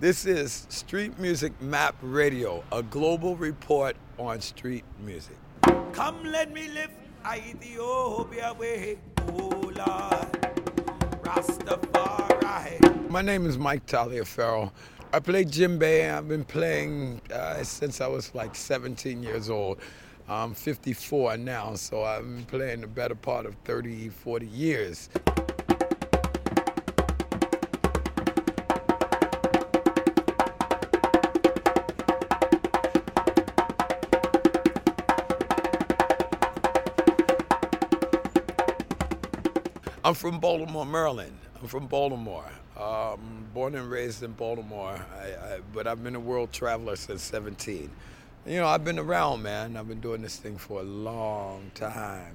This is Street Music Map Radio, a global report on street music. Come let me lift Ethiopia way, oh Lord, Rastafari. My name is Mike Taliaferro. I play djembe. I've been playing uh, since I was like 17 years old. I'm 54 now, so I've been playing the better part of 30, 40 years. I'm from Baltimore, Maryland. I'm from Baltimore. Um, born and raised in Baltimore, I, I, but I've been a world traveler since 17. You know, I've been around, man. I've been doing this thing for a long time.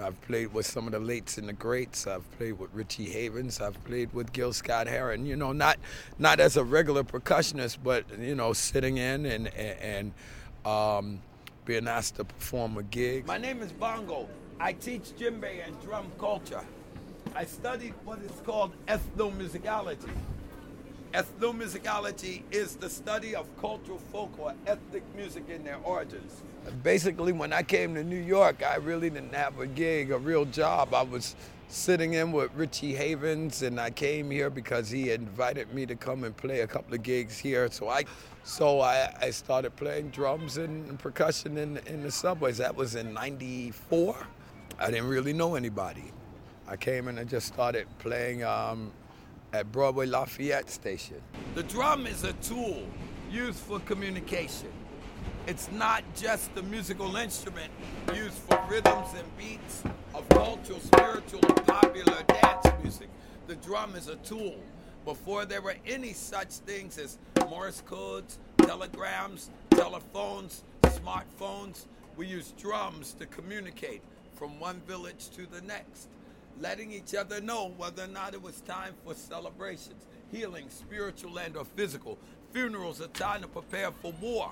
I've played with some of the lates and the greats. I've played with Richie Havens. I've played with Gil Scott Heron. You know, not not as a regular percussionist, but you know, sitting in and and, um, being asked to perform a gig. My name is Bongo. I teach djembe and drum culture. I studied what is called ethnomusicology. Ethnomusicology is the study of cultural folk or ethnic music in their origins. Basically, when I came to New York, I really didn't have a gig, a real job. I was sitting in with Richie Havens, and I came here because he invited me to come and play a couple of gigs here. So I, so I, I started playing drums and percussion in, in the subways. That was in '94. I didn't really know anybody. I came in and just started playing um, at Broadway Lafayette Station. The drum is a tool used for communication. It's not just a musical instrument used for rhythms and beats of cultural, spiritual, and popular dance music. The drum is a tool. Before there were any such things as Morse codes, telegrams, telephones, smartphones, we used drums to communicate from one village to the next letting each other know whether or not it was time for celebrations, healing, spiritual and or physical. Funerals are time to prepare for war.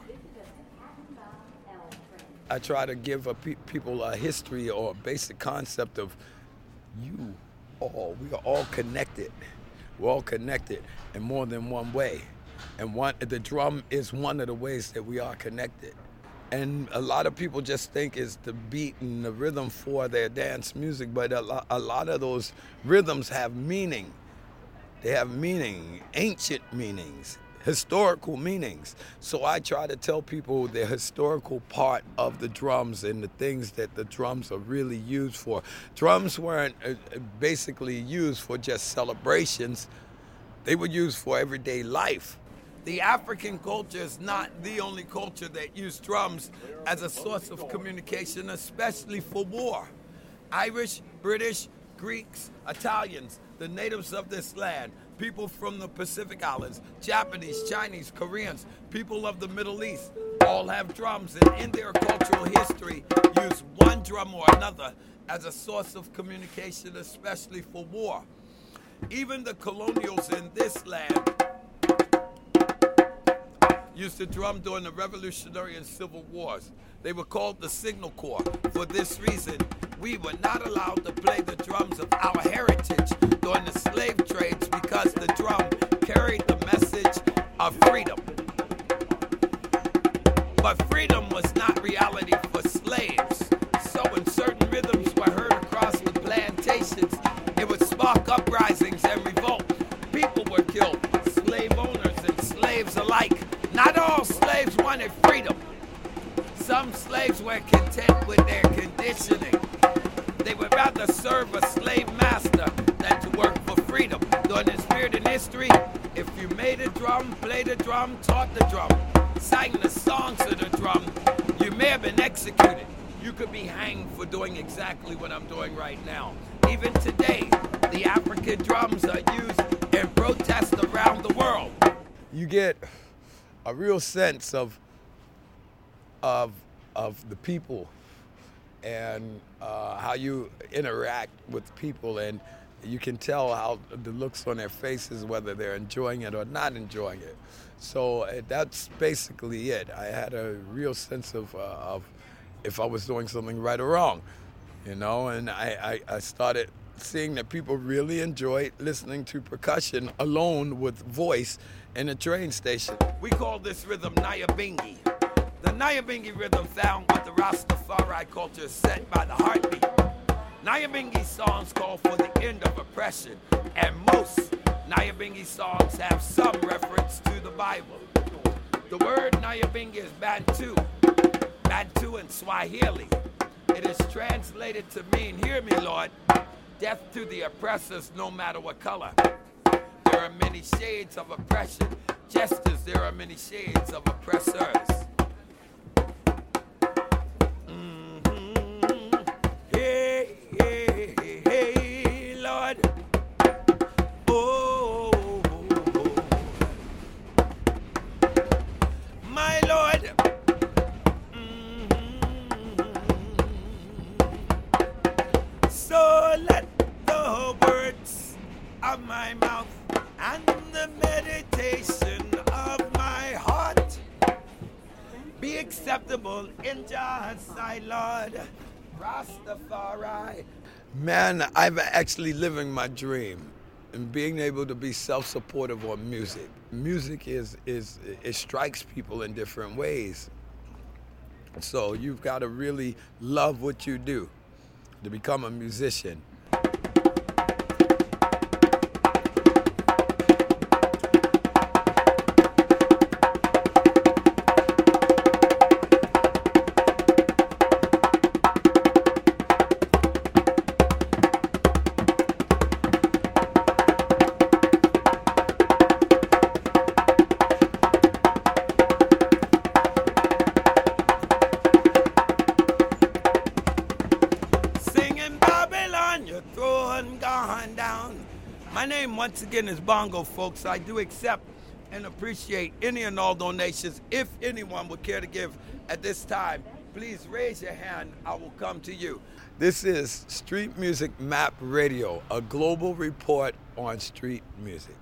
I try to give a pe- people a history or a basic concept of you all. We are all connected. We're all connected in more than one way. And one, the drum is one of the ways that we are connected. And a lot of people just think it's the beat and the rhythm for their dance music, but a lot, a lot of those rhythms have meaning. They have meaning, ancient meanings, historical meanings. So I try to tell people the historical part of the drums and the things that the drums are really used for. Drums weren't uh, basically used for just celebrations, they were used for everyday life the African culture is not the only culture that used drums as a source of communication, especially for war. Irish, British, Greeks, Italians, the natives of this land, people from the Pacific Islands, Japanese, Chinese, Koreans, people of the Middle East, all have drums and in their cultural history use one drum or another as a source of communication, especially for war. Even the colonials in this land used to drum during the Revolutionary and Civil Wars. They were called the Signal Corps. For this reason, we were not allowed to play the drums of our heritage during the slave trades because the drum carried the message of freedom. But freedom was not reality Some slaves were content with their conditioning. They would rather serve a slave master than to work for freedom. During this period in history, if you made a drum, played a drum, taught the drum, sang the songs of the drum, you may have been executed. You could be hanged for doing exactly what I'm doing right now. Even today, the African drums are used in protests around the world. You get a real sense of of of the people and uh, how you interact with people and you can tell how the looks on their faces whether they're enjoying it or not enjoying it so uh, that's basically it i had a real sense of, uh, of if i was doing something right or wrong you know and I, I, I started seeing that people really enjoyed listening to percussion alone with voice in a train station. We call this rhythm Nyabingi. The Nyabingi rhythm found with the Rastafari culture set by the heartbeat. Nyabingi songs call for the end of oppression, and most Nyabingi songs have some reference to the Bible. The word Nyabingi is Bantu, Bantu in Swahili. It is translated to mean, hear me, Lord, death to the oppressors no matter what color. There are many shades of oppression, just as there are many shades of oppressors. Of my mouth and the meditation of my heart be acceptable in God's sight, Lord. Rastafari. Man, I'm actually living my dream and being able to be self-supportive on music. Music is is it strikes people in different ways. So you've got to really love what you do to become a musician. My name, once again, is Bongo, folks. I do accept and appreciate any and all donations. If anyone would care to give at this time, please raise your hand. I will come to you. This is Street Music Map Radio, a global report on street music.